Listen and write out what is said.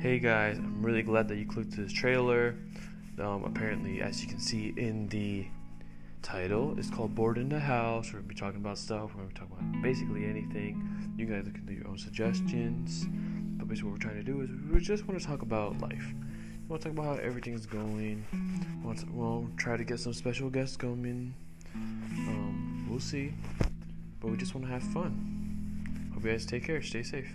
Hey guys, I'm really glad that you clicked this trailer. Um, apparently, as you can see in the title, it's called Board in the House. We're gonna be talking about stuff. We're gonna be talking about basically anything. You guys can do your own suggestions. But basically, what we're trying to do is we just want to talk about life. We want to talk about how everything's going. We want to, we'll try to get some special guests coming. Um, we'll see. But we just want to have fun. Hope you guys take care. Stay safe.